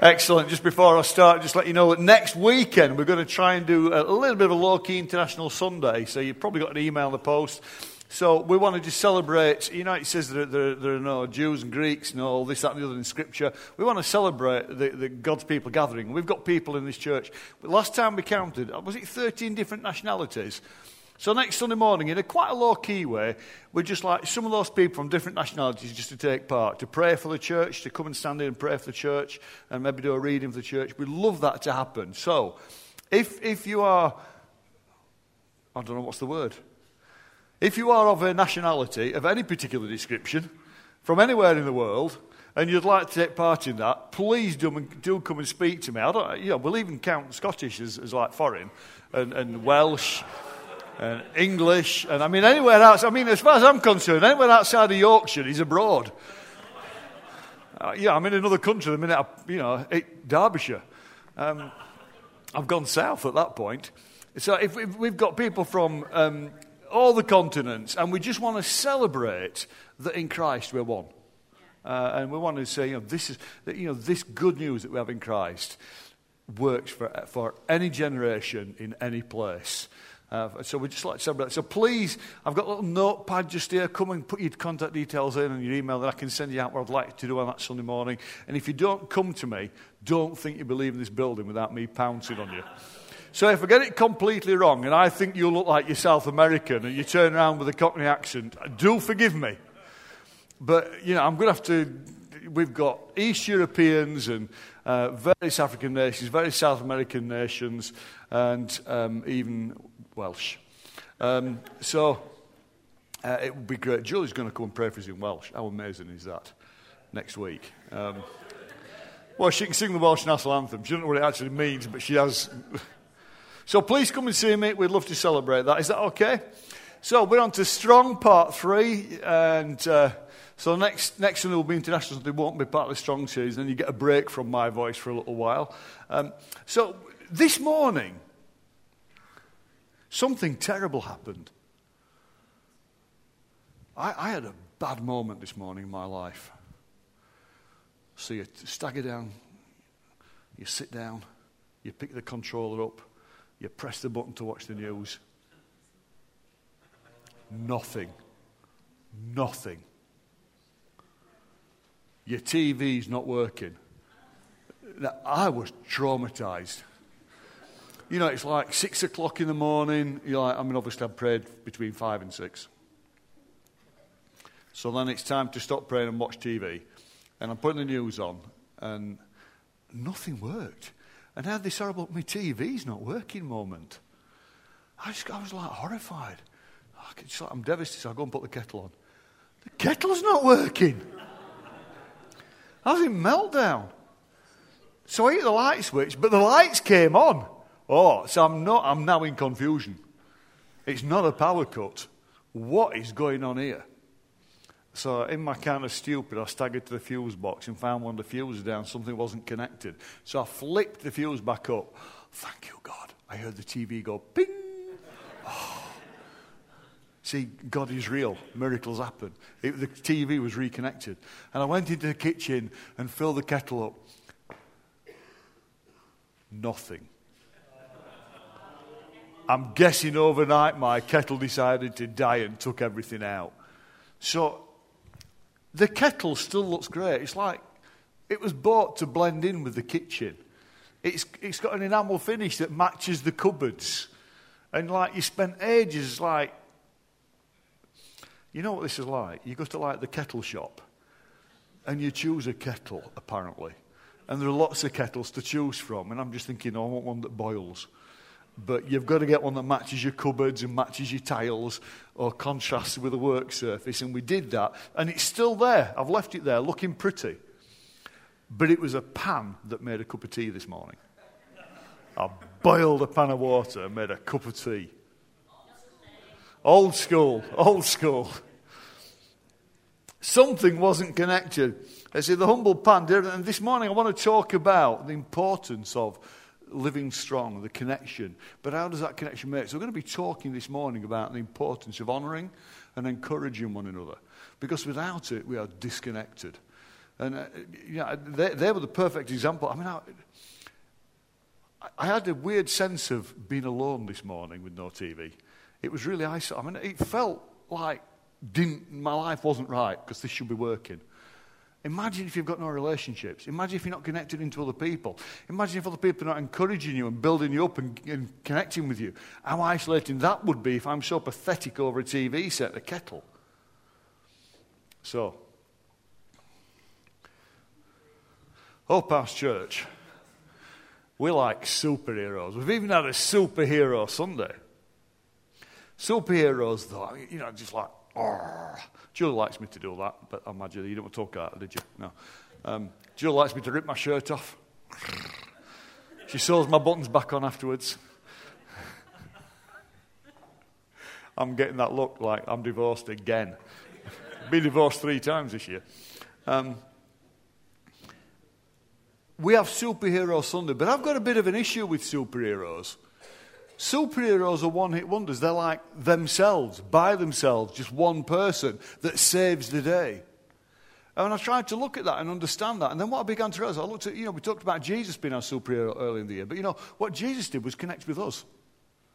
Excellent. Just before I start, just let you know that next weekend we're going to try and do a little bit of a low key international Sunday. So you've probably got an email in the post. So we want to just celebrate. You know, it says there, there, there are no Jews and Greeks, no all this, that, and the other in Scripture. We want to celebrate the, the God's people gathering. We've got people in this church. Last time we counted, was it 13 different nationalities? So next Sunday morning, in a quite a low key way, we'd just like some of those people from different nationalities just to take part, to pray for the church, to come and stand in and pray for the church, and maybe do a reading for the church. We'd love that to happen. So, if, if you are, I don't know what's the word, if you are of a nationality of any particular description, from anywhere in the world, and you'd like to take part in that, please do, do come and speak to me. I don't, you know, we'll even count Scottish as, as like foreign, and, and Welsh and English, and I mean, anywhere else. I mean, as far as I'm concerned, anywhere outside of Yorkshire, he's abroad. Uh, yeah, I'm in another country the minute I, you know, it, Derbyshire. Um, I've gone south at that point. So if we've got people from um, all the continents, and we just want to celebrate that in Christ we're one. Uh, and we want to say, you know, this is, you know, this good news that we have in Christ works for, for any generation in any place. Uh, so we'd just like to celebrate. So please, I've got a little notepad just here. Come and put your contact details in and your email that I can send you out what I'd like to do on that Sunday morning. And if you don't come to me, don't think you believe in this building without me pouncing on you. So if I get it completely wrong and I think you look like you're South American and you turn around with a Cockney accent, do forgive me. But, you know, I'm going to have to. We've got East Europeans and uh, various African nations, various South American nations, and um, even Welsh. Um, so uh, it would be great. Julie's going to come and pray for us in Welsh. How amazing is that? Next week. Um, well, she can sing the Welsh national anthem. She doesn't know what it actually means, but she has. so please come and see me. We'd love to celebrate that. Is that okay? So we're on to Strong Part 3. And uh, so next, next Sunday will be International. They won't be part of the Strong series. And you get a break from my voice for a little while. Um, so this morning, Something terrible happened. I, I had a bad moment this morning in my life. So you stagger down, you sit down, you pick the controller up, you press the button to watch the news. Nothing. Nothing. Your TV's not working. I was traumatized you know, it's like six o'clock in the morning. You're like, I mean, obviously, I've prayed between five and six. So then it's time to stop praying and watch TV. And I'm putting the news on, and nothing worked. And I had this horrible, my TV's not working moment. I, just, I was like horrified. Just like, I'm devastated. So I go and put the kettle on. The kettle's not working. I was in meltdown. So I hit the light switch, but the lights came on. Oh, so I'm, not, I'm now in confusion. It's not a power cut. What is going on here? So, in my kind of stupid, I staggered to the fuse box and found one of the fuses down. Something wasn't connected. So, I flipped the fuse back up. Thank you, God. I heard the TV go ping. Oh. See, God is real. Miracles happen. It, the TV was reconnected. And I went into the kitchen and filled the kettle up. Nothing. I'm guessing overnight my kettle decided to die and took everything out. So the kettle still looks great. It's like it was bought to blend in with the kitchen. It's, it's got an enamel finish that matches the cupboards. And like you spent ages like, you know what this is like? You go to like the kettle shop and you choose a kettle, apparently. And there are lots of kettles to choose from. And I'm just thinking, oh, I want one that boils. But you've got to get one that matches your cupboards and matches your tiles or contrasts with the work surface. And we did that. And it's still there. I've left it there looking pretty. But it was a pan that made a cup of tea this morning. I boiled a pan of water and made a cup of tea. Old school, old school. Something wasn't connected. I see the humble pan. And this morning I want to talk about the importance of living strong, the connection. But how does that connection make? So, we're going to be talking this morning about the importance of honouring and encouraging one another. Because without it, we are disconnected. And uh, you know, they, they were the perfect example. I mean, I, I had a weird sense of being alone this morning with no TV. It was really isolating. I mean, it felt like didn't, my life wasn't right because this should be working. Imagine if you've got no relationships. Imagine if you're not connected into other people. Imagine if other people are not encouraging you and building you up and, and connecting with you. How isolating that would be if I'm so pathetic over a TV set, a kettle. So, oh, Hope House Church, we're like superheroes. We've even had a superhero Sunday. Superheroes, though, you know, just like, oh. Julie likes me to do that, but I imagine you don't want to talk about it, did you? No. Um, Julie likes me to rip my shirt off. She sews my buttons back on afterwards. I'm getting that look like I'm divorced again. Been divorced three times this year. Um, we have Superhero Sunday, but I've got a bit of an issue with superheroes. Superheroes are one hit wonders. They're like themselves, by themselves, just one person that saves the day. And I tried to look at that and understand that. And then what I began to realize, I looked at, you know, we talked about Jesus being our superhero early in the year. But, you know, what Jesus did was connect with us.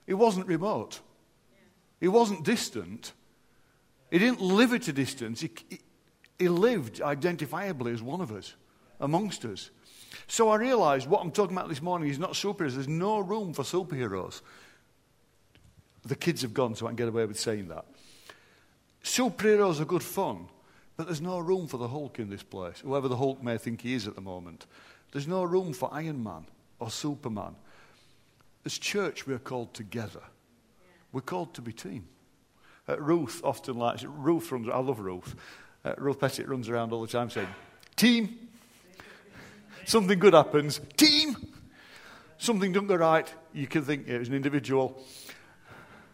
He wasn't remote, he wasn't distant. He didn't live at a distance. He, he, he lived identifiably as one of us, amongst us. So I realized what I'm talking about this morning is not superheroes. There's no room for superheroes. The kids have gone, so I can get away with saying that. Superheroes are good fun, but there's no room for the Hulk in this place, whoever the Hulk may think he is at the moment. There's no room for Iron Man or Superman. As church, we are called together. We're called to be team. Uh, Ruth often likes, Ruth runs, I love Ruth. Uh, Ruth Pettit runs around all the time saying, Team, Something good happens, team. Something doesn't go right, you can think it was an individual.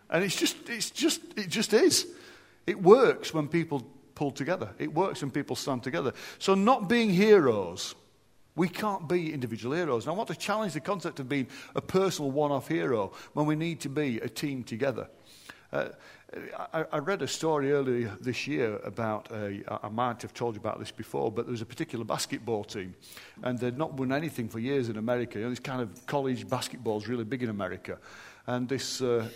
And it's just, it's just, it just is. It works when people pull together. It works when people stand together. So, not being heroes, we can't be individual heroes. And I want to challenge the concept of being a personal one off hero when we need to be a team together. Uh, I, read a story earlier this year about, a, I might have told you about this before, but there was a particular basketball team, and they'd not won anything for years in America. You know, this kind of college basketball is really big in America. And this uh,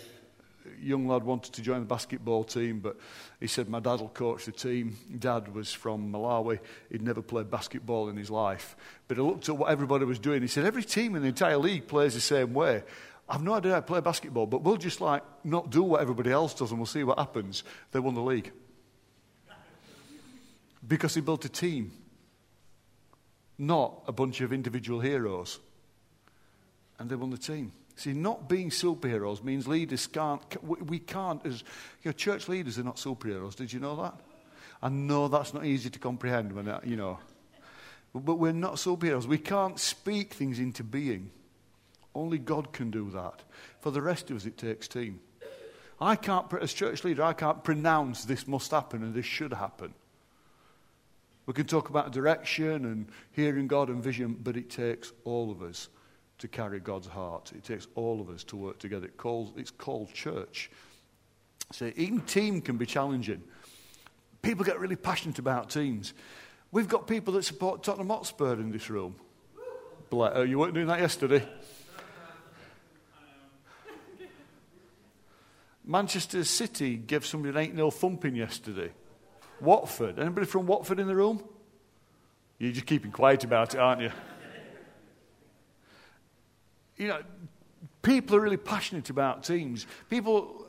young lad wanted to join the basketball team, but he said, My dad will coach the team. Dad was from Malawi. He'd never played basketball in his life. But he looked at what everybody was doing. He said, Every team in the entire league plays the same way. I've no idea how to play basketball, but we'll just like not do what everybody else does and we'll see what happens. They won the league. Because he built a team, not a bunch of individual heroes. And they won the team. See, not being superheroes means leaders can't, we can't, as you know, church leaders are not superheroes. Did you know that? I know that's not easy to comprehend when, uh, you know. But we're not superheroes. We can't speak things into being. Only God can do that. For the rest of us, it takes team. I can't, as church leader, I can't pronounce this must happen and this should happen. We can talk about direction and hearing God and vision, but it takes all of us to carry God's heart. It takes all of us to work together. It calls, it's called church. So even team can be challenging. People get really passionate about teams. We've got people that support Tottenham Hotspur in this room. Oh, you weren't doing that yesterday. Manchester City gave somebody an 8 0 thumping yesterday. Watford. Anybody from Watford in the room? You're just keeping quiet about it, aren't you? You know, people are really passionate about teams. People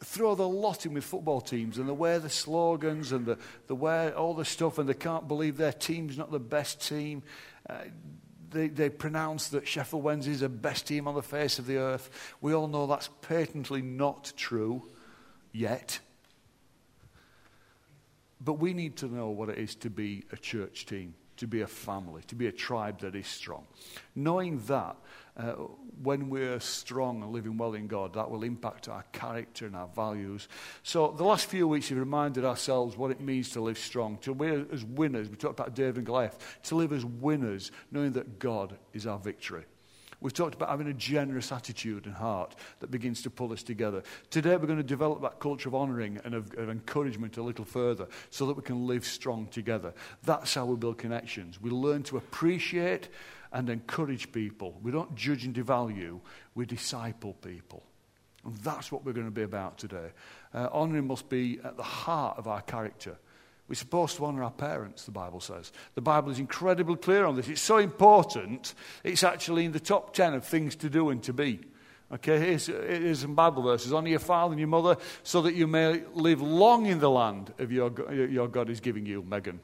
throw the lot in with football teams and they wear the slogans and the, they wear all the stuff and they can't believe their team's not the best team. Uh, they, they pronounce that Sheffield Wednesday is the best team on the face of the earth. We all know that's patently not true yet. But we need to know what it is to be a church team, to be a family, to be a tribe that is strong. Knowing that, uh, when we're strong and living well in God, that will impact our character and our values. So, the last few weeks, we've reminded ourselves what it means to live strong, to live as winners. We talked about David and Goliath, to live as winners, knowing that God is our victory. We've talked about having a generous attitude and heart that begins to pull us together. Today, we're going to develop that culture of honouring and of, of, encouragement a little further so that we can live strong together. That's how we build connections. We learn to appreciate and encourage people. We don't judge and devalue, we disciple people. And that's what we're going to be about today. Uh, honouring must be at the heart of our character. We're supposed to honour our parents, the Bible says. The Bible is incredibly clear on this. It's so important, it's actually in the top 10 of things to do and to be. Okay, here's, here's some Bible verses. Honour your father and your mother so that you may live long in the land of your, your God is giving you, Megan.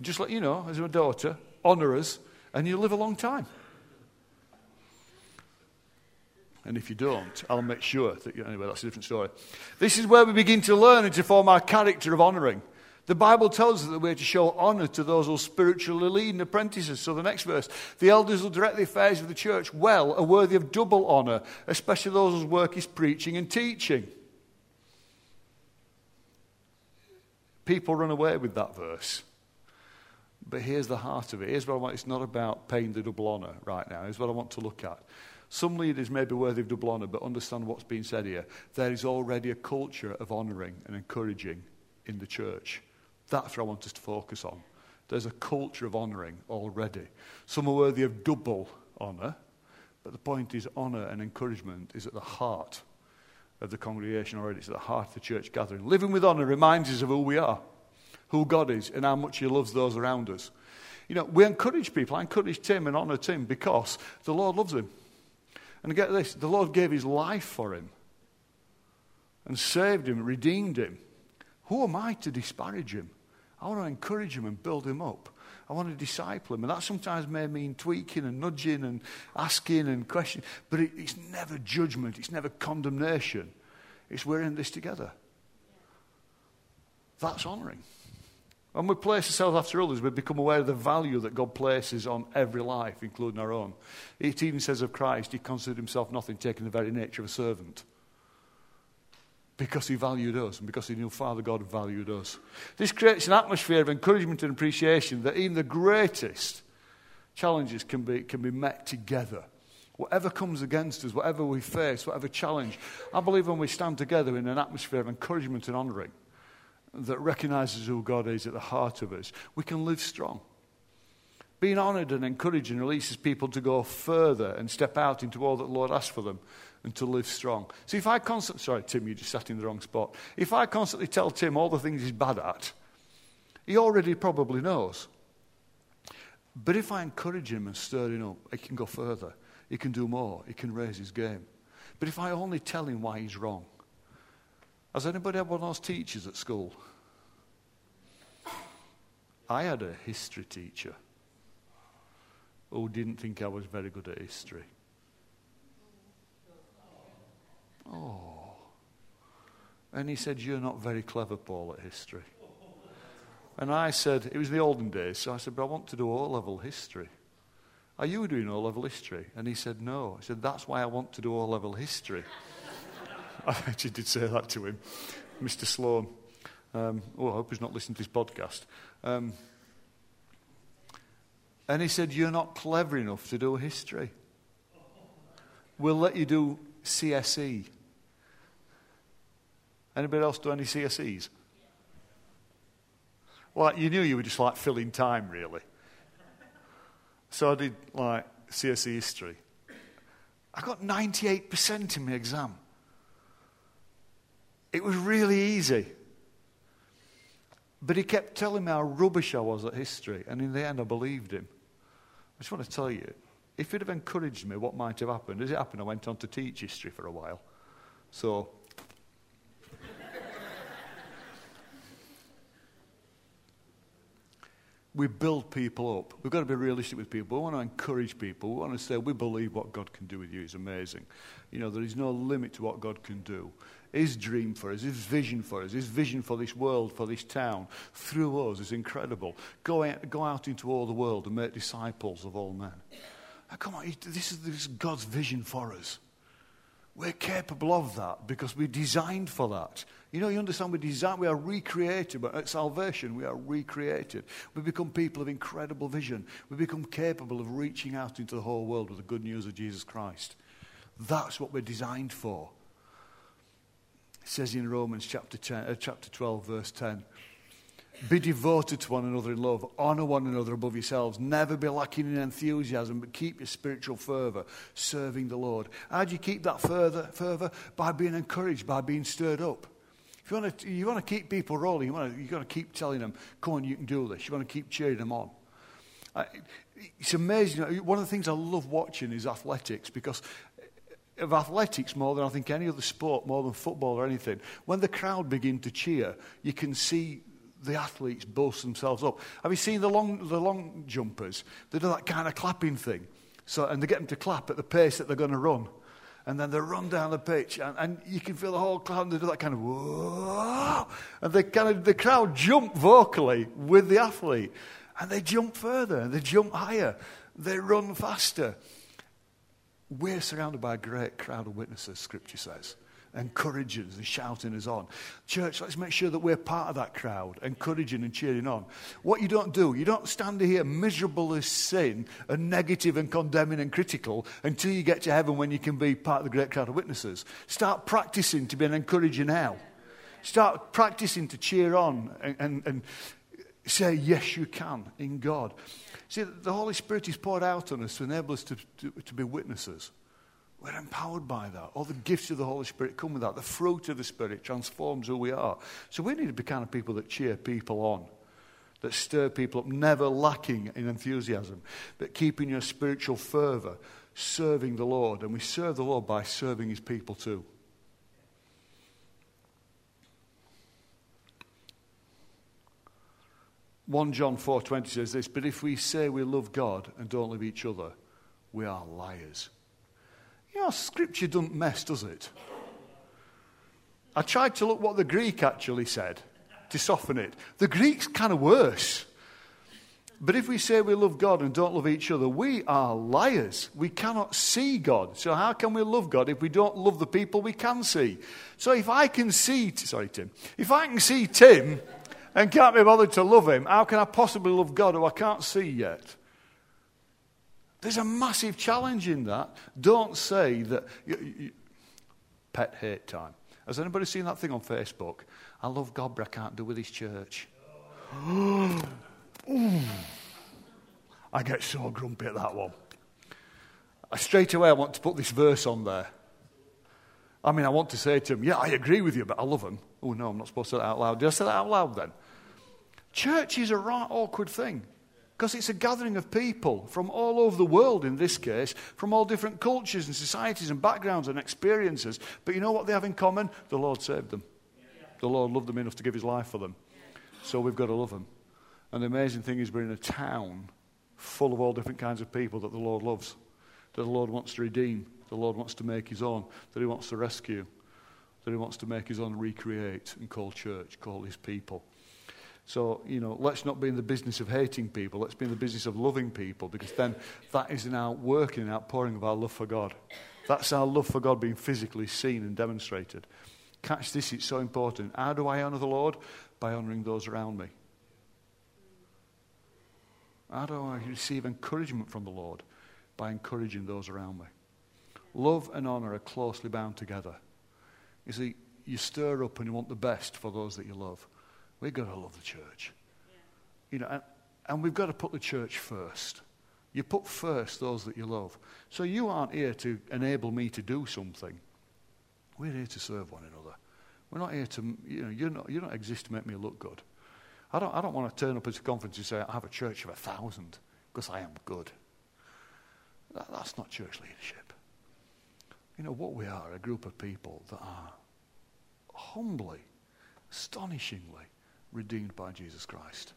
Just let you know, as a daughter, honour us and you'll live a long time. And if you don't, I'll make sure that you, anyway, that's a different story. This is where we begin to learn and to form our character of honouring. The Bible tells us that we're to show honour to those who spiritually lead and apprentices. So the next verse, the elders who direct the affairs of the church well are worthy of double honour, especially those whose work is preaching and teaching. People run away with that verse. But here's the heart of it. Here's what I want. It's not about paying the double honour right now. Here's what I want to look at. Some leaders may be worthy of double honour, but understand what's being said here. There is already a culture of honouring and encouraging in the church. That's what I want us to focus on. There's a culture of honouring already. Some are worthy of double honour, but the point is, honour and encouragement is at the heart of the congregation already. It's at the heart of the church gathering. Living with honour reminds us of who we are, who God is, and how much He loves those around us. You know, we encourage people. I encourage Tim and honour Tim because the Lord loves him. And get this the Lord gave his life for him and saved him, redeemed him. Who am I to disparage him? I want to encourage him and build him up. I want to disciple him. And that sometimes may mean tweaking and nudging and asking and questioning. But it, it's never judgment, it's never condemnation. It's we're in this together. That's honouring. When we place ourselves after others, we become aware of the value that God places on every life, including our own. It even says of Christ, he considered himself nothing, taking the very nature of a servant. Because he valued us and because he knew Father God valued us. This creates an atmosphere of encouragement and appreciation that even the greatest challenges can be, can be met together. Whatever comes against us, whatever we face, whatever challenge, I believe when we stand together in an atmosphere of encouragement and honouring, that recognizes who God is at the heart of us, we can live strong. Being honored and encouraging releases people to go further and step out into all that the Lord asks for them and to live strong. See, if I constantly, sorry, Tim, you just sat in the wrong spot. If I constantly tell Tim all the things he's bad at, he already probably knows. But if I encourage him and stir him up, he can go further. He can do more. He can raise his game. But if I only tell him why he's wrong, has anybody had one of those teachers at school? I had a history teacher who didn't think I was very good at history. Oh. And he said, You're not very clever, Paul, at history. And I said, It was the olden days, so I said, But I want to do O level history. Are you doing O level history? And he said, No. I said, That's why I want to do O level history. I actually did say that to him, Mr. Sloan. Um, oh, I hope he's not listening to this podcast. Um, and he said, You're not clever enough to do history. We'll let you do CSE. Anybody else do any CSEs? Well, you knew you were just like filling time, really. So I did like CSE history. I got 98% in my exam. It was really easy. But he kept telling me how rubbish I was at history, and in the end, I believed him. I just want to tell you if he'd have encouraged me, what might have happened? As it happened, I went on to teach history for a while. So, we build people up. We've got to be realistic with people. We want to encourage people. We want to say, we believe what God can do with you is amazing. You know, there is no limit to what God can do his dream for us, his vision for us, his vision for this world, for this town, through us is incredible. Go out, go out into all the world and make disciples of all men. Now, come on, this is, this is God's vision for us. We're capable of that because we're designed for that. You know, you understand we're designed, we are recreated, but at salvation, we are recreated. We become people of incredible vision. We become capable of reaching out into the whole world with the good news of Jesus Christ. That's what we're designed for. It says in Romans chapter, 10, uh, chapter 12, verse 10 Be devoted to one another in love, honor one another above yourselves, never be lacking in enthusiasm, but keep your spiritual fervor, serving the Lord. How do you keep that further, fervor? By being encouraged, by being stirred up. If you want to, you want to keep people rolling, you want to, you've got to keep telling them, come on, you can do this. You want to keep cheering them on. It's amazing. One of the things I love watching is athletics because of athletics more than I think any other sport, more than football or anything. When the crowd begin to cheer, you can see the athletes boast themselves up. Have you seen the long, the long jumpers? They do that kind of clapping thing. So, and they get them to clap at the pace that they're going to run and then they run down the pitch, and, and you can feel the whole crowd, and they do that kind of whoa, and they kind of, the crowd jump vocally with the athlete, and they jump further, and they jump higher, they run faster. We're surrounded by a great crowd of witnesses, Scripture says encouraging and shouting us on. Church, let's make sure that we're part of that crowd, encouraging and cheering on. What you don't do, you don't stand here miserable as sin and negative and condemning and critical until you get to heaven when you can be part of the great crowd of witnesses. Start practicing to be an encourager now. Start practicing to cheer on and, and, and say, yes, you can in God. See, the Holy Spirit is poured out on us to enable us to, to, to be witnesses. We're empowered by that. All the gifts of the Holy Spirit come with that. The fruit of the Spirit transforms who we are. So we need to be kind of people that cheer people on, that stir people up, never lacking in enthusiasm, but keeping your spiritual fervor, serving the Lord. And we serve the Lord by serving his people too. One John four twenty says this, but if we say we love God and don't love each other, we are liars. You know, scripture doesn't mess, does it? I tried to look what the Greek actually said to soften it. The Greek's kind of worse. But if we say we love God and don't love each other, we are liars. We cannot see God. So, how can we love God if we don't love the people we can see? So, if I can see, sorry, Tim, if I can see Tim and can't be bothered to love him, how can I possibly love God who I can't see yet? There's a massive challenge in that. Don't say that. You, you, pet hate time. Has anybody seen that thing on Facebook? I love God, but I can't do with his church. I get so grumpy at that one. I, straight away, I want to put this verse on there. I mean, I want to say to him, Yeah, I agree with you, but I love him. Oh, no, I'm not supposed to say that out loud. Did I say that out loud then? Church is a right awkward thing. Because it's a gathering of people from all over the world, in this case, from all different cultures and societies and backgrounds and experiences. But you know what they have in common? The Lord saved them. The Lord loved them enough to give his life for them. So we've got to love them. And the amazing thing is, we're in a town full of all different kinds of people that the Lord loves, that the Lord wants to redeem, the Lord wants to make his own, that he wants to rescue, that he wants to make his own recreate and call church, call his people. So, you know, let's not be in the business of hating people. Let's be in the business of loving people because then that is an outworking, an outpouring of our love for God. That's our love for God being physically seen and demonstrated. Catch this, it's so important. How do I honour the Lord? By honouring those around me. How do I receive encouragement from the Lord? By encouraging those around me. Love and honour are closely bound together. You see, you stir up and you want the best for those that you love. We've got to love the church. You know, and, and we've got to put the church first. You put first those that you love. So you aren't here to enable me to do something. We're here to serve one another. We're not here to, you know, you're not, you don't exist to make me look good. I don't, I don't want to turn up at a conference and say, I have a church of a thousand because I am good. That, that's not church leadership. You know, what we are, a group of people that are humbly, astonishingly redeemed by Jesus Christ.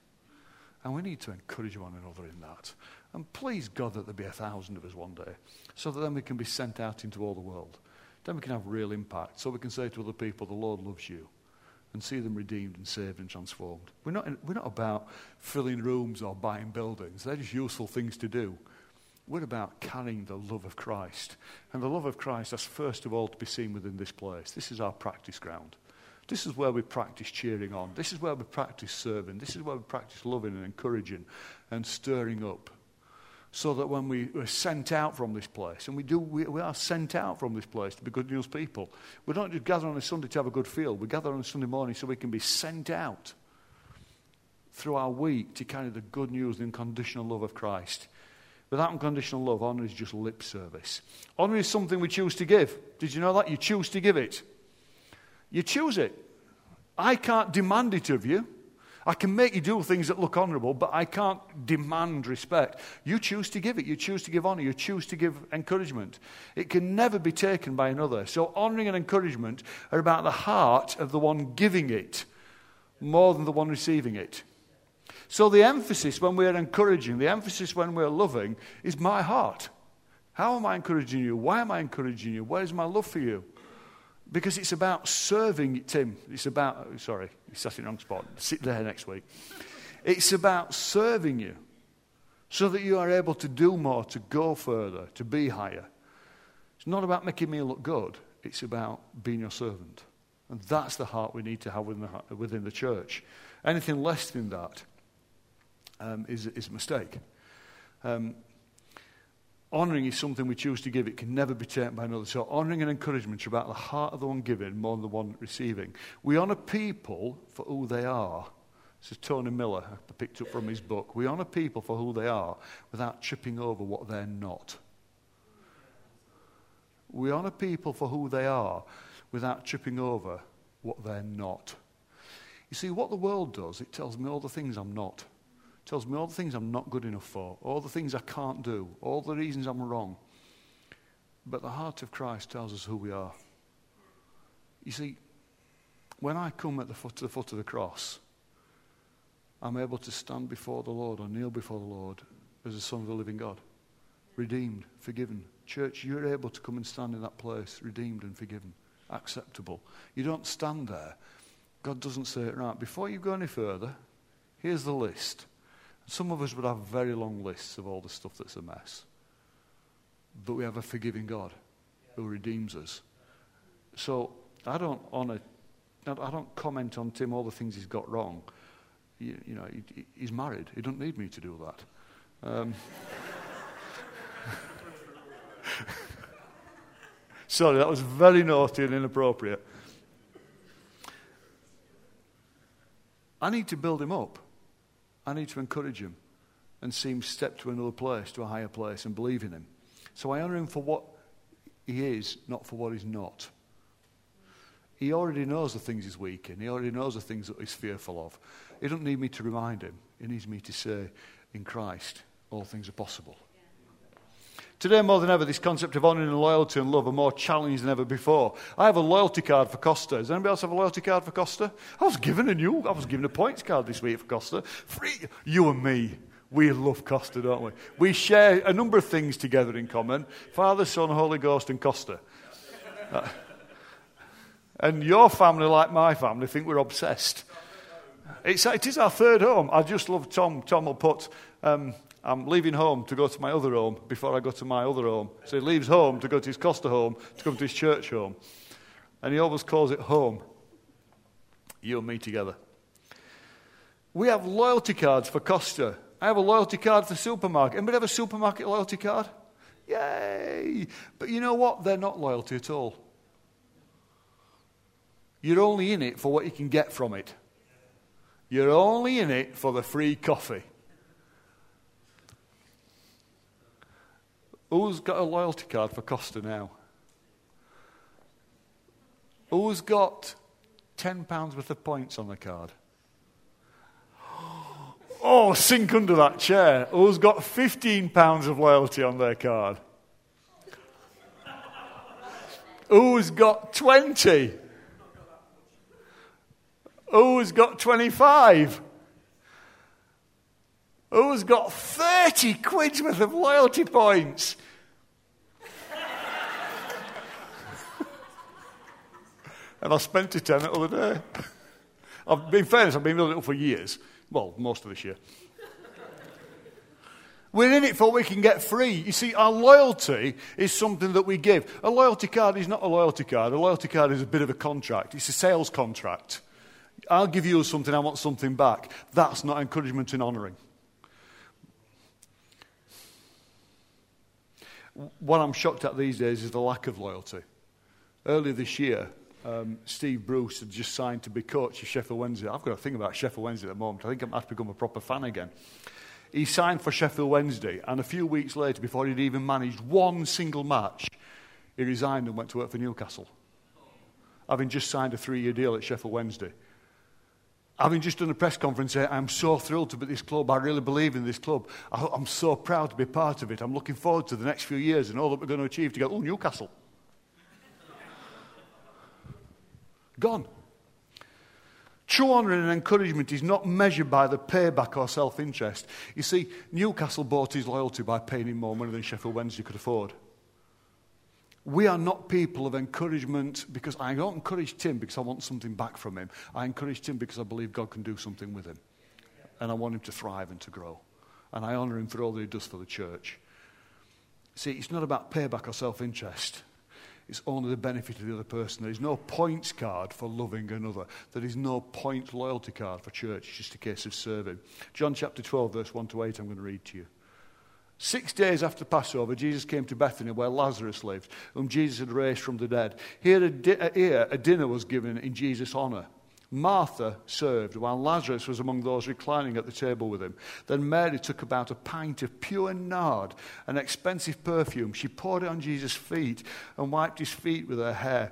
And we need to encourage one another in that. And please God that there be a thousand of us one day, so that then we can be sent out into all the world. Then we can have real impact. So we can say to other people, the Lord loves you, and see them redeemed and saved and transformed. We're not, we're not about filling rooms or buying buildings. They're just useful things to do. We're about carrying the love of Christ. And the love of Christ has first of all to be seen within this place. This is our practice ground. This is where we practice cheering on. This is where we practice serving. This is where we practice loving and encouraging and stirring up. So that when we are sent out from this place, and we, do, we, we are sent out from this place to be good news people, we don't just gather on a Sunday to have a good feel. We gather on a Sunday morning so we can be sent out through our week to carry the good news, the unconditional love of Christ. Without unconditional love, honour is just lip service. Honour is something we choose to give. Did you know that? You choose to give it. You choose it. I can't demand it of you. I can make you do things that look honourable, but I can't demand respect. You choose to give it. You choose to give honour. You choose to give encouragement. It can never be taken by another. So, honouring and encouragement are about the heart of the one giving it more than the one receiving it. So, the emphasis when we're encouraging, the emphasis when we're loving, is my heart. How am I encouraging you? Why am I encouraging you? Where is my love for you? Because it's about serving Tim. It's about, sorry, you sat in the wrong spot. Sit there next week. It's about serving you so that you are able to do more, to go further, to be higher. It's not about making me look good, it's about being your servant. And that's the heart we need to have within the, within the church. Anything less than that um, is, is a mistake. Um, honouring is something we choose to give. It can never be taken by another. So honouring and encouragement are about the heart of the one giving more than the one receiving. We honour people for who they are. This is Tony Miller, I picked up from his book. We honour people for who they are without tripping over what they're not. We honour people for who they are without tripping over what they're not. You see, what the world does, it tells me all the things I'm not tells me all the things I'm not good enough for, all the things I can't do, all the reasons I'm wrong. But the heart of Christ tells us who we are. You see, when I come at the foot, to the foot of the cross, I'm able to stand before the Lord or kneel before the Lord as a son of the living God, redeemed, forgiven. Church, you're able to come and stand in that place, redeemed and forgiven, acceptable. You don't stand there. God doesn't say it right. Before you go any further, here's the list. Some of us would have very long lists of all the stuff that's a mess. But we have a forgiving God who redeems us. So I don't honor, I don't comment on Tim all the things he's got wrong. You, you know, he, he's married. He doesn't need me to do that. Um, sorry, that was very naughty and inappropriate. I need to build him up. I need to encourage him and see him step to another place, to a higher place, and believe in him. So I honor him for what he is, not for what he's not. He already knows the things he's weak in. He already knows the things that he's fearful of. He doesn't need me to remind him. He needs me to say, in Christ, all things are possible. Today, more than ever, this concept of honour and loyalty and love are more challenged than ever before. I have a loyalty card for Costa. Does anybody else have a loyalty card for Costa? I was given a new, I was given a points card this week for Costa. Free. You and me, we love Costa, don't we? We share a number of things together in common Father, Son, Holy Ghost, and Costa. Uh, and your family, like my family, think we're obsessed. It's, it is our third home. I just love Tom. Tom will put um, I'm leaving home to go to my other home before I go to my other home. So he leaves home to go to his Costa home to come to his church home. And he always calls it home. You and me together. We have loyalty cards for Costa. I have a loyalty card for supermarket. Anybody have a supermarket loyalty card? Yay! But you know what? They're not loyalty at all. You're only in it for what you can get from it. You're only in it for the free coffee. Who's got a loyalty card for Costa now? Who's got £10 worth of points on the card? Oh, sink under that chair. Who's got £15 of loyalty on their card? Who's got 20? Who's got 25? Who's got 30 quid's worth of loyalty points? And I spent a tenner the other day. I've been fairness, I've been building it up for years. Well, most of this year. We're in it for we can get free. You see, our loyalty is something that we give. A loyalty card is not a loyalty card. A loyalty card is a bit of a contract. It's a sales contract. I'll give you something, I want something back. That's not encouragement and honouring. What I'm shocked at these days is the lack of loyalty. Earlier this year, um, Steve Bruce had just signed to be coach of Sheffield Wednesday. I've got a thing about Sheffield Wednesday at the moment. I think I might have become a proper fan again. He signed for Sheffield Wednesday, and a few weeks later, before he'd even managed one single match, he resigned and went to work for Newcastle. Having just signed a three year deal at Sheffield Wednesday. Having just done a press conference saying, I'm so thrilled to be at this club. I really believe in this club. I'm so proud to be part of it. I'm looking forward to the next few years and all that we're going to achieve together. oh, Newcastle. Gone. True honour and encouragement is not measured by the payback or self interest. You see, Newcastle bought his loyalty by paying him more money than Sheffield Wednesday could afford. We are not people of encouragement because I don't encourage Tim because I want something back from him. I encourage Tim because I believe God can do something with him. And I want him to thrive and to grow. And I honour him for all that he does for the church. See, it's not about payback or self interest. It's only the benefit of the other person. There is no points card for loving another. There is no point loyalty card for church. It's just a case of serving. John chapter 12, verse 1 to 8, I'm going to read to you. Six days after Passover, Jesus came to Bethany where Lazarus lived, whom Jesus had raised from the dead. Here a, di- here a dinner was given in Jesus' honor. Martha served, while Lazarus was among those reclining at the table with him. Then Mary took about a pint of pure nard, an expensive perfume. She poured it on Jesus' feet and wiped his feet with her hair.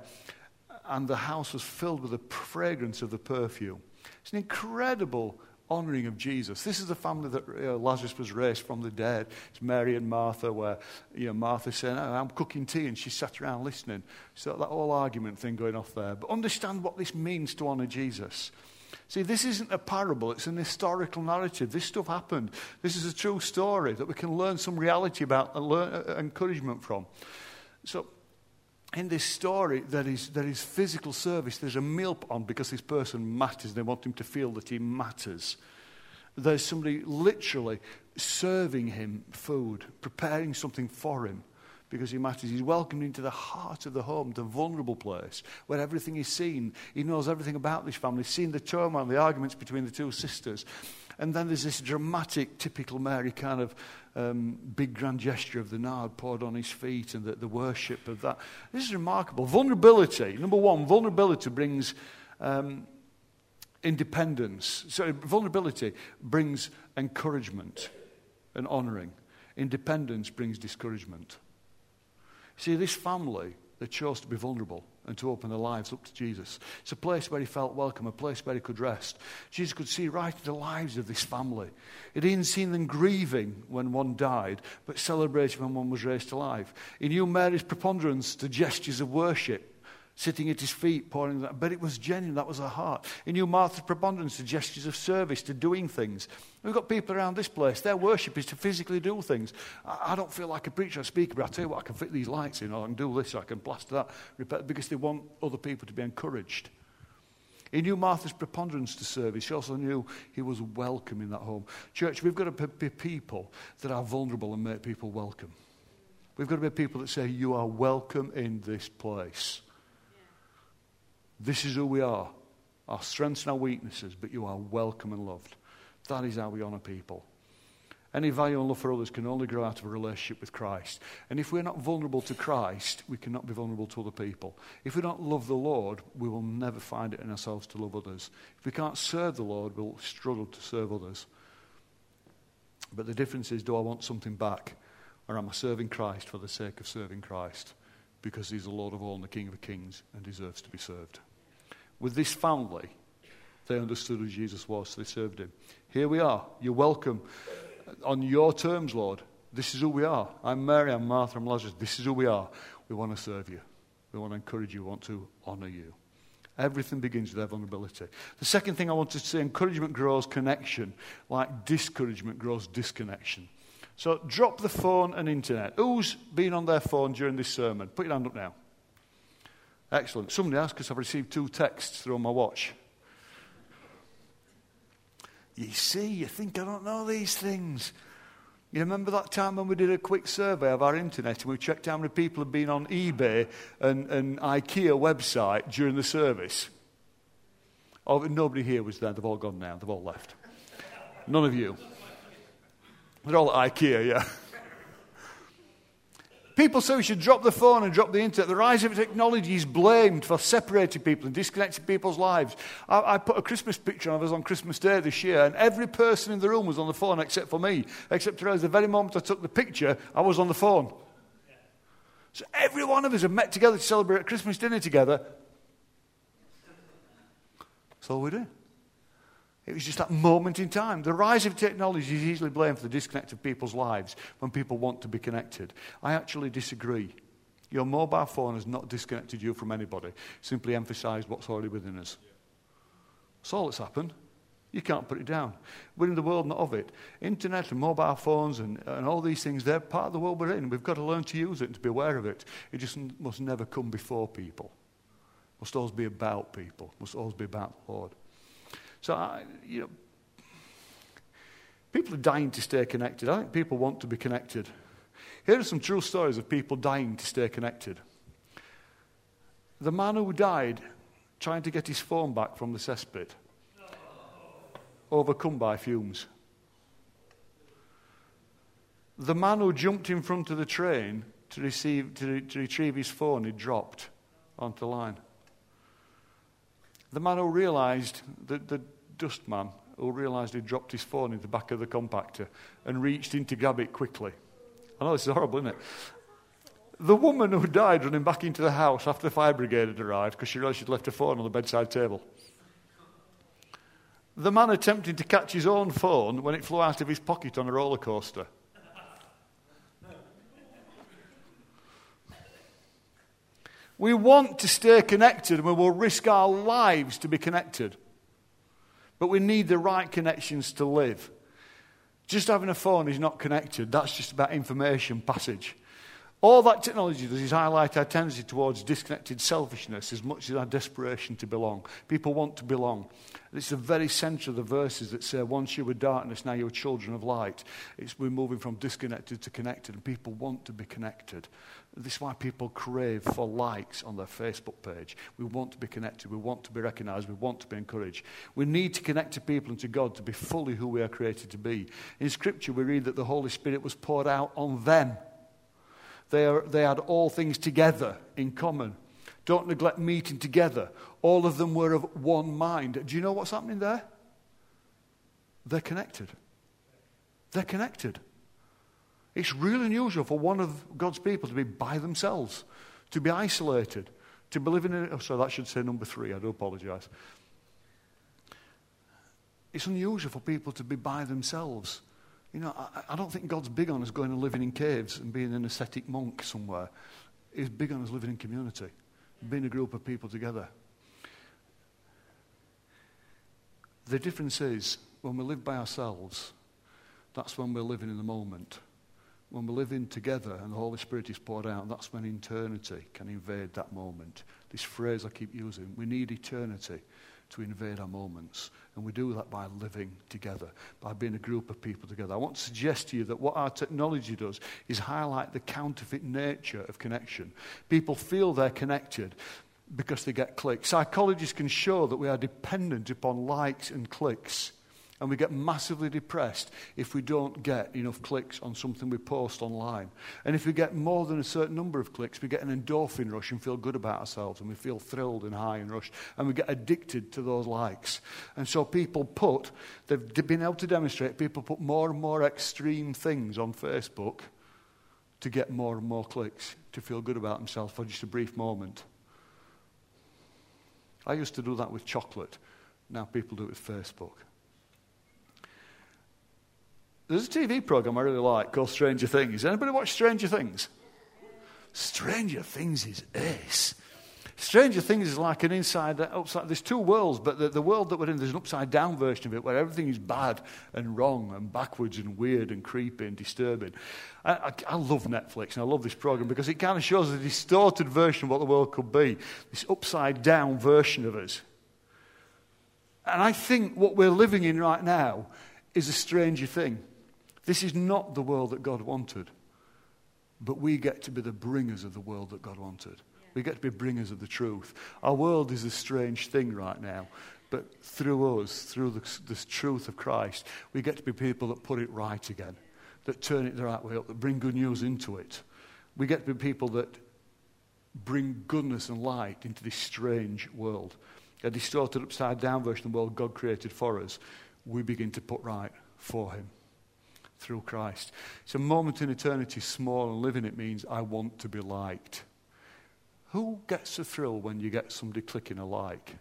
And the house was filled with the fragrance of the perfume. It's an incredible honouring of Jesus. This is the family that know, Lazarus was raised from the dead. It's Mary and Martha, where you know, Martha's saying, oh, I'm cooking tea, and she sat around listening. So that whole argument thing going off there. But understand what this means to honour Jesus. See, this isn't a parable, it's an historical narrative. This stuff happened. This is a true story that we can learn some reality about and learn uh, encouragement from. So, in this story, there is, there is physical service. There's a meal on because this person matters. They want him to feel that he matters. There's somebody literally serving him food, preparing something for him because he matters. He's welcomed into the heart of the home, the vulnerable place where everything is seen. He knows everything about this family, He's seen the turmoil, the arguments between the two sisters. And then there's this dramatic, typical Mary kind of um, big grand gesture of the nard poured on his feet and the, the worship of that. This is remarkable. Vulnerability. Number one, vulnerability brings um, independence. Sorry, vulnerability brings encouragement and honouring. Independence brings discouragement. See, this family, they chose to be vulnerable and to open their lives up to Jesus. It's a place where he felt welcome, a place where he could rest. Jesus could see right into the lives of this family. He didn't see them grieving when one died, but celebrating when one was raised to life. He knew Mary's preponderance to gestures of worship sitting at his feet, pouring that. But it was genuine, that was her heart. He knew Martha's preponderance to gestures of service, to doing things. We've got people around this place, their worship is to physically do things. I, I don't feel like a preacher or speaker, but I tell you what, I can fit these lights in, or I can do this, or I can blast that, because they want other people to be encouraged. He knew Martha's preponderance to service. He also knew he was welcome in that home. Church, we've got to be people that are vulnerable and make people welcome. We've got to be people that say, You are welcome in this place. This is who we are our strengths and our weaknesses, but you are welcome and loved. That is how we honour people. Any value and love for others can only grow out of a relationship with Christ. And if we're not vulnerable to Christ, we cannot be vulnerable to other people. If we don't love the Lord, we will never find it in ourselves to love others. If we can't serve the Lord, we'll struggle to serve others. But the difference is do I want something back, or am I serving Christ for the sake of serving Christ? Because he's the Lord of all and the King of kings and deserves to be served. With this family, they understood who Jesus was, so they served him. Here we are. You're welcome on your terms, Lord. This is who we are. I'm Mary, I'm Martha, I'm Lazarus. This is who we are. We want to serve you. We want to encourage you. We want to honour you. Everything begins with their vulnerability. The second thing I want to say encouragement grows connection, like discouragement grows disconnection. So drop the phone and internet. Who's been on their phone during this sermon? Put your hand up now. Excellent. Somebody asked because I've received two texts through my watch. You see, you think I don't know these things. You remember that time when we did a quick survey of our internet and we checked how many people had been on eBay and, and IKEA website during the service? Oh, nobody here was there. They've all gone now. They've all left. None of you. They're all at IKEA, yeah. People say we should drop the phone and drop the internet. The rise of technology is blamed for separating people and disconnecting people's lives. I, I, put a Christmas picture of us on Christmas Day this year, and every person in the room was on the phone except for me. Except to realize the very moment I took the picture, I was on the phone. So every one of us have met together to celebrate Christmas dinner together. That's all we do. It was just that moment in time. The rise of technology is easily blamed for the disconnect of people's lives when people want to be connected. I actually disagree. Your mobile phone has not disconnected you from anybody, simply emphasized what's already within us. That's all that's happened. You can't put it down. We're in the world not of it. Internet and mobile phones and, and all these things, they're part of the world we're in. We've got to learn to use it and to be aware of it. It just must never come before people. Must always be about people. Must always be about the Lord. So, I, you know, people are dying to stay connected. I think people want to be connected. Here are some true stories of people dying to stay connected. The man who died trying to get his phone back from the cesspit, overcome by fumes. The man who jumped in front of the train to, receive, to, to retrieve his phone, he dropped onto the line. The man who realized that the dust man who realised he'd dropped his phone in the back of the compactor and reached in to grab it quickly. I know this is horrible, isn't it? The woman who died running back into the house after the fire brigade had arrived because she realised she'd left her phone on the bedside table. The man attempting to catch his own phone when it flew out of his pocket on a roller coaster. We want to stay connected and we will risk our lives to be connected. But we need the right connections to live. Just having a phone is not connected. That's just about information passage. All that technology does is highlight our tendency towards disconnected selfishness as much as our desperation to belong. People want to belong. It's the very centre of the verses that say, once you were darkness, now you're children of light. It's, we're moving from disconnected to connected, and people want to be connected. This is why people crave for likes on their Facebook page. We want to be connected. We want to be recognized. We want to be encouraged. We need to connect to people and to God to be fully who we are created to be. In Scripture, we read that the Holy Spirit was poured out on them. They, are, they had all things together in common. Don't neglect meeting together. All of them were of one mind. Do you know what's happening there? They're connected. They're connected. It's really unusual for one of God's people to be by themselves, to be isolated, to be living in. Oh, sorry, that should say number three. I do apologize. It's unusual for people to be by themselves. You know, I, I, don't think God's big on us going and living in caves and being an ascetic monk somewhere. He's big on us living in community, being a group of people together. The difference is when we live by ourselves, that's when we're living in the moment when we're living together and the Holy Spirit is poured out, that's when eternity can invade that moment. This phrase I keep using we need eternity to invade our moments. And we do that by living together, by being a group of people together. I want to suggest to you that what our technology does is highlight the counterfeit nature of connection. People feel they're connected because they get clicks. Psychologists can show that we are dependent upon likes and clicks and we get massively depressed if we don't get enough clicks on something we post online. And if we get more than a certain number of clicks, we get an endorphin rush and feel good about ourselves and we feel thrilled and high and rushed. And we get addicted to those likes. And so people put, they've been able to demonstrate, people put more and more extreme things on Facebook to get more and more clicks, to feel good about themselves for just a brief moment. I used to do that with chocolate. Now people do it with Facebook. There's a TV program I really like called Stranger Things. Anybody watch Stranger Things? Stranger Things is ace. Stranger Things is like an inside, uh, upside. There's two worlds, but the, the world that we're in, there's an upside down version of it where everything is bad and wrong and backwards and weird and creepy and disturbing. I, I, I love Netflix and I love this program because it kind of shows a distorted version of what the world could be. This upside down version of us. And I think what we're living in right now is a stranger thing. This is not the world that God wanted, but we get to be the bringers of the world that God wanted. We get to be bringers of the truth. Our world is a strange thing right now, but through us, through the, this truth of Christ, we get to be people that put it right again, that turn it the right way up, that bring good news into it. We get to be people that bring goodness and light into this strange world. A distorted, upside down version of the world God created for us, we begin to put right for Him through Christ. It's a moment in eternity, small, and living it means I want to be liked. Who gets a thrill when you get somebody clicking a like?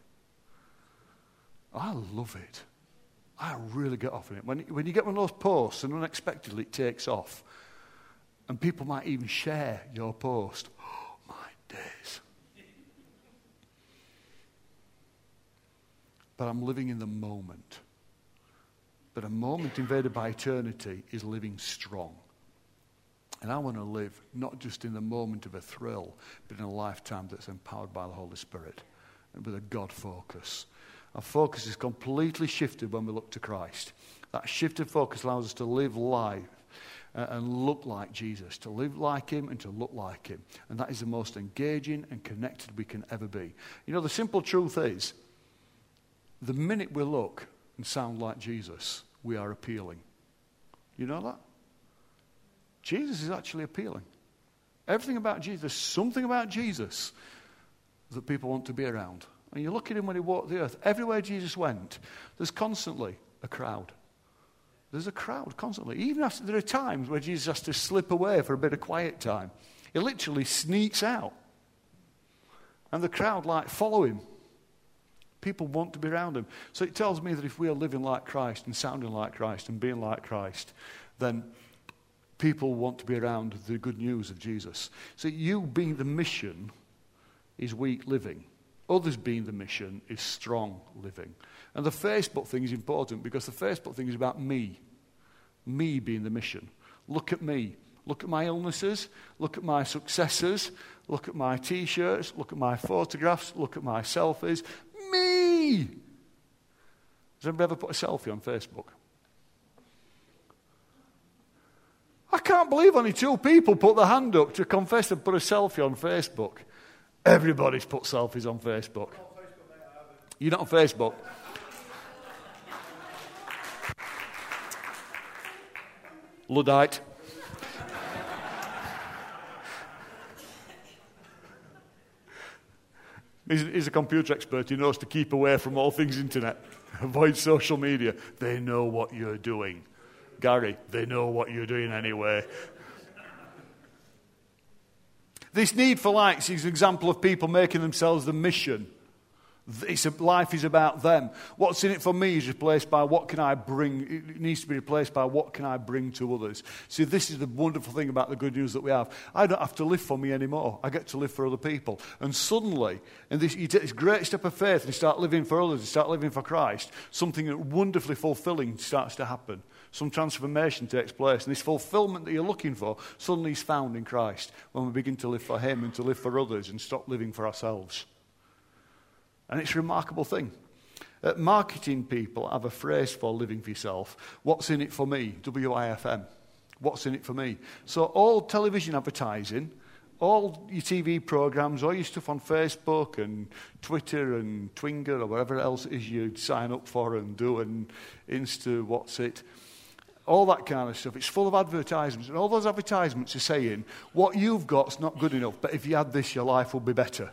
I love it. I really get off on it. When, when you get one of those posts and unexpectedly it takes off, and people might even share your post. Oh, my days. But I'm living in the moment. But a moment invaded by eternity is living strong. And I want to live not just in the moment of a thrill, but in a lifetime that's empowered by the Holy Spirit and with a God focus. Our focus is completely shifted when we look to Christ. That shifted focus allows us to live life uh, and look like Jesus, to live like Him and to look like Him. And that is the most engaging and connected we can ever be. You know, the simple truth is the minute we look and sound like Jesus, we are appealing. You know that? Jesus is actually appealing. Everything about Jesus, something about Jesus that people want to be around. And you look at him when he walked the earth, everywhere Jesus went, there's constantly a crowd. There's a crowd constantly. Even after there are times where Jesus has to slip away for a bit of quiet time. He literally sneaks out. And the crowd like follow him. People want to be around him. So it tells me that if we are living like Christ and sounding like Christ and being like Christ, then people want to be around the good news of Jesus. So you being the mission is weak living. Others being the mission is strong living. And the Facebook thing is important because the Facebook thing is about me. Me being the mission. Look at me. Look at my illnesses. Look at my successes. Look at my t shirts. Look at my photographs. Look at my selfies. Has anybody ever put a selfie on Facebook? I can't believe only two people put their hand up to confess and put a selfie on Facebook. Everybody's put selfies on Facebook. You're not on Facebook? Luddite. He's, he's, a computer expert. He knows to keep away from all things internet. Avoid social media. They know what you're doing. Gary, they know what you're doing anyway. This need for likes is an example of people making themselves the mission. It's a, life is about them. What's in it for me is replaced by what can I bring. It needs to be replaced by what can I bring to others. See, this is the wonderful thing about the good news that we have. I don't have to live for me anymore. I get to live for other people. And suddenly, in this, you take this great step of faith and you start living for others, you start living for Christ, something wonderfully fulfilling starts to happen some transformation takes place. And this fulfillment that you're looking for suddenly is found in Christ when we begin to live for Him and to live for others and stop living for ourselves. And it's a remarkable thing. Uh, marketing people have a phrase for living for yourself. What's in it for me? WIFM. What's in it for me? So, all television advertising, all your TV programs, all your stuff on Facebook and Twitter and Twinger or whatever else it is you sign up for and do and Insta, what's it, all that kind of stuff. It's full of advertisements. And all those advertisements are saying, what you've got's not good enough, but if you had this, your life will be better.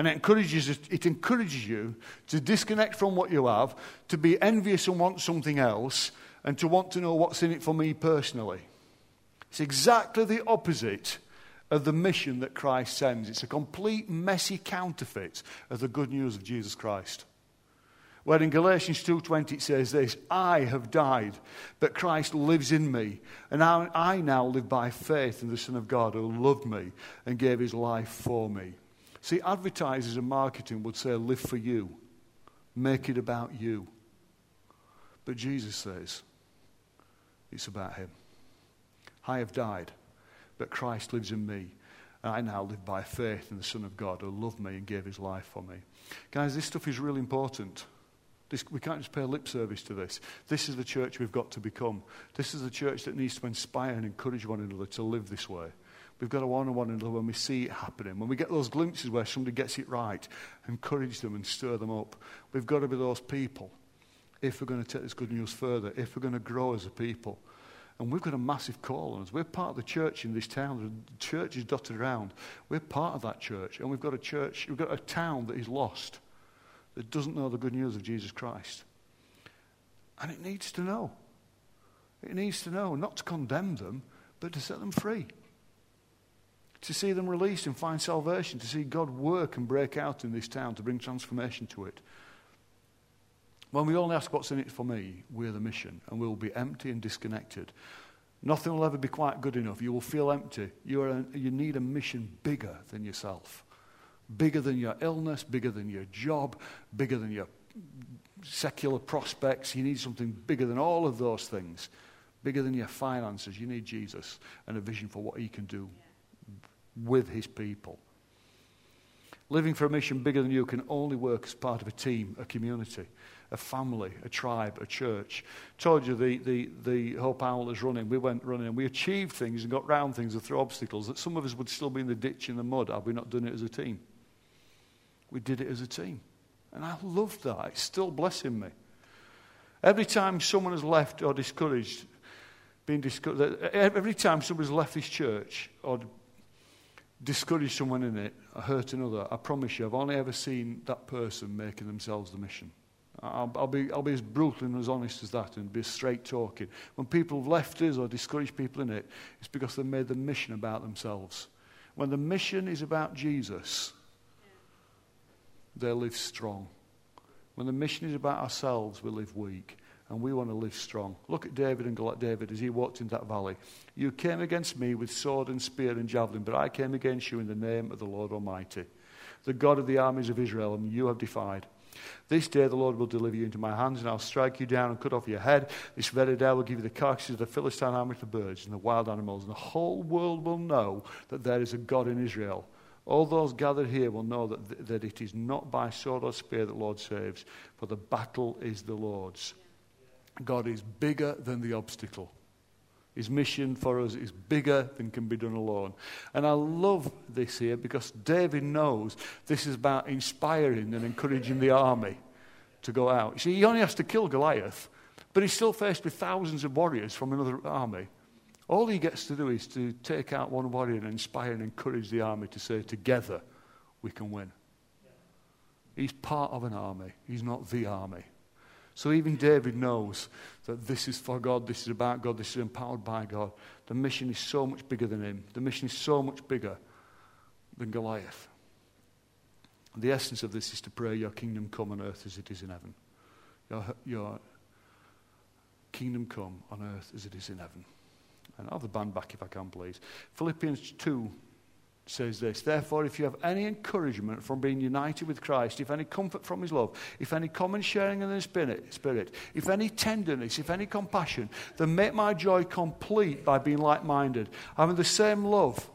And it encourages, it encourages you to disconnect from what you have, to be envious and want something else, and to want to know what's in it for me personally. It's exactly the opposite of the mission that Christ sends. It's a complete messy counterfeit of the good news of Jesus Christ. Where in Galatians 2:20 it says this, I have died, but Christ lives in me, and I, I now live by faith in the Son of God who loved me and gave his life for me. See, advertisers and marketing would say, live for you. Make it about you. But Jesus says, it's about him. I have died, but Christ lives in me. And I now live by faith in the Son of God who loved me and gave his life for me. Guys, this stuff is really important. This, we can't just pay lip service to this. This is the church we've got to become. This is the church that needs to inspire and encourage one another to live this way. We've got to honor one another when we see it happening. When we get those glimpses where somebody gets it right, encourage them and stir them up. We've got to be those people if we're going to take this good news further, if we're going to grow as a people. And we've got a massive call on us. We're part of the church in this town. The church is dotted around. We're part of that church. And we've got a church, we've got a town that is lost, that doesn't know the good news of Jesus Christ. And it needs to know. It needs to know, not to condemn them, but to set them free. To see them released and find salvation, to see God work and break out in this town to bring transformation to it. When we only ask what's in it for me, we're the mission, and we'll be empty and disconnected. Nothing will ever be quite good enough. You will feel empty. You, a, you need a mission bigger than yourself, bigger than your illness, bigger than your job, bigger than your secular prospects. You need something bigger than all of those things, bigger than your finances. You need Jesus and a vision for what he can do with his people. Living for a mission bigger than you can only work as part of a team, a community a family, a tribe, a church. Told you the, the, the Hope is running. We went running and we achieved things and got round things and through obstacles that some of us would still be in the ditch in the mud had we not done it as a team. We did it as a team. And I love that. It's still blessing me. Every time someone has left or discouraged, being discouraged, every time somebody's left this church or discouraged someone in it hurt another, I promise you, I've only ever seen that person making themselves the mission. I'll, I'll, be, I'll be as brutal and as honest as that and be straight talking. When people have left us or discouraged people in it, it's because they've made the mission about themselves. When the mission is about Jesus, they live strong. When the mission is about ourselves, we live weak. And we want to live strong. Look at David and go Goliath. David as he walked into that valley. You came against me with sword and spear and javelin, but I came against you in the name of the Lord Almighty, the God of the armies of Israel, and you have defied. This day the Lord will deliver you into my hands, and I'll strike you down and cut off your head. This very day I will give you the carcasses of the Philistine army, the birds, and the wild animals, and the whole world will know that there is a God in Israel. All those gathered here will know that, that it is not by sword or spear that the Lord saves, for the battle is the Lord's. God is bigger than the obstacle. His mission for us is bigger than can be done alone. And I love this here because David knows this is about inspiring and encouraging the army to go out. You see, he only has to kill Goliath, but he's still faced with thousands of warriors from another army. All he gets to do is to take out one warrior and inspire and encourage the army to say, Together we can win. He's part of an army, he's not the army. So even David knows that this is for God, this is about God, this is empowered by God. The mission is so much bigger than him. The mission is so much bigger than Goliath. The essence of this is to pray, Your kingdom come on earth as it is in heaven. Your, your kingdom come on earth as it is in heaven. And I'll have the band back if I can, please. Philippians 2 says this Therefore, if you have any encouragement from being united with Christ, if any comfort from his love, if any common sharing in the Spirit, if any tenderness, if any compassion, then make my joy complete by being like minded, having the same love,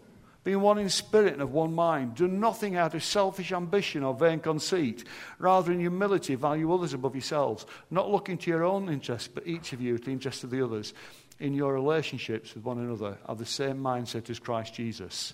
being one in spirit and of one mind. Do nothing out of selfish ambition or vain conceit. Rather, in humility, value others above yourselves, not looking to your own interests, but each of you to the interest of the others. In your relationships with one another, have the same mindset as Christ Jesus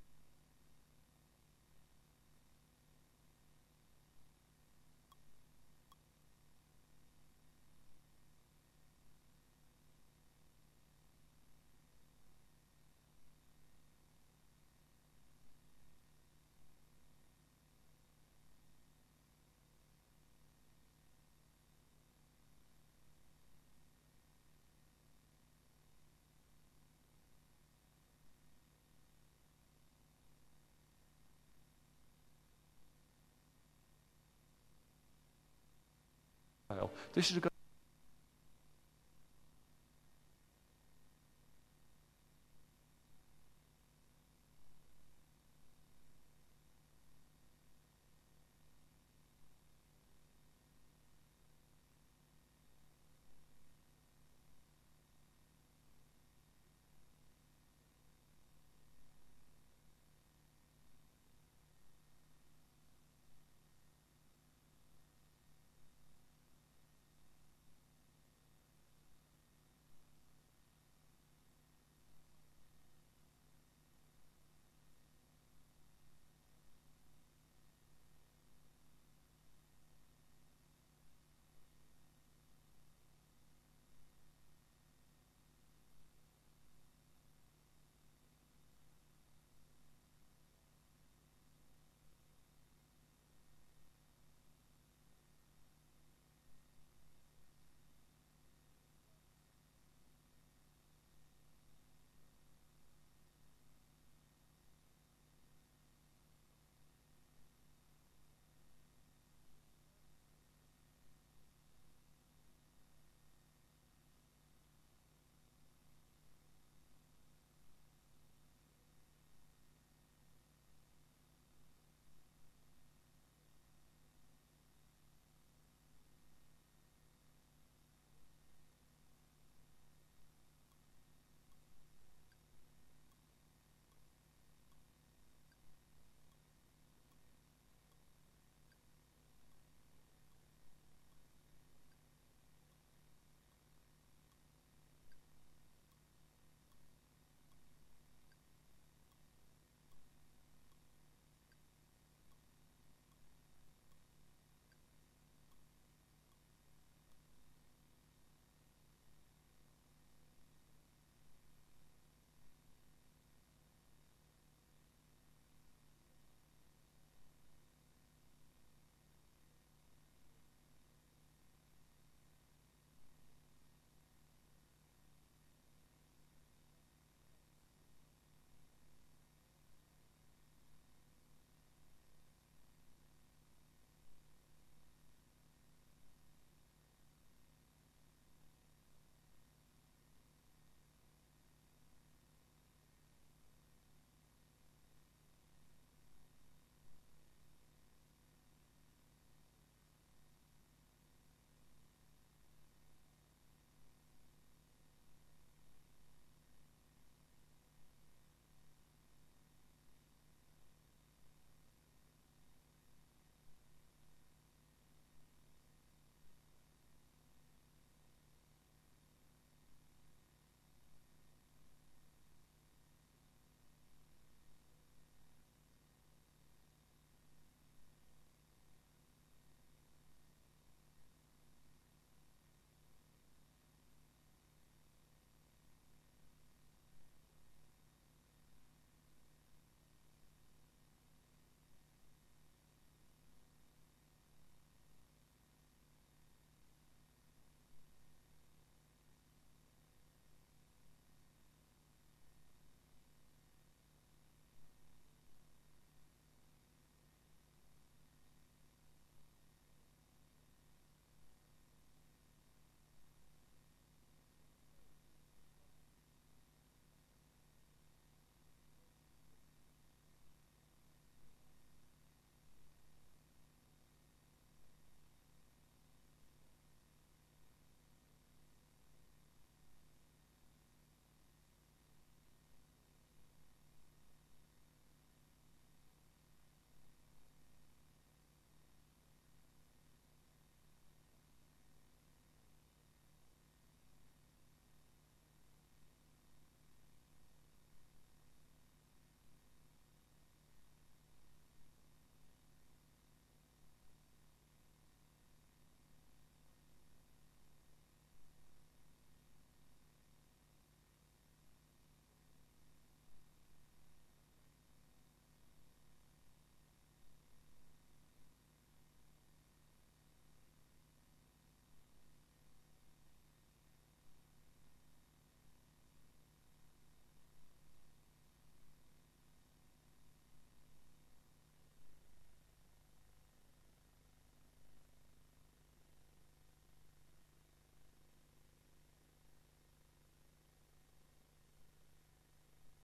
this is a good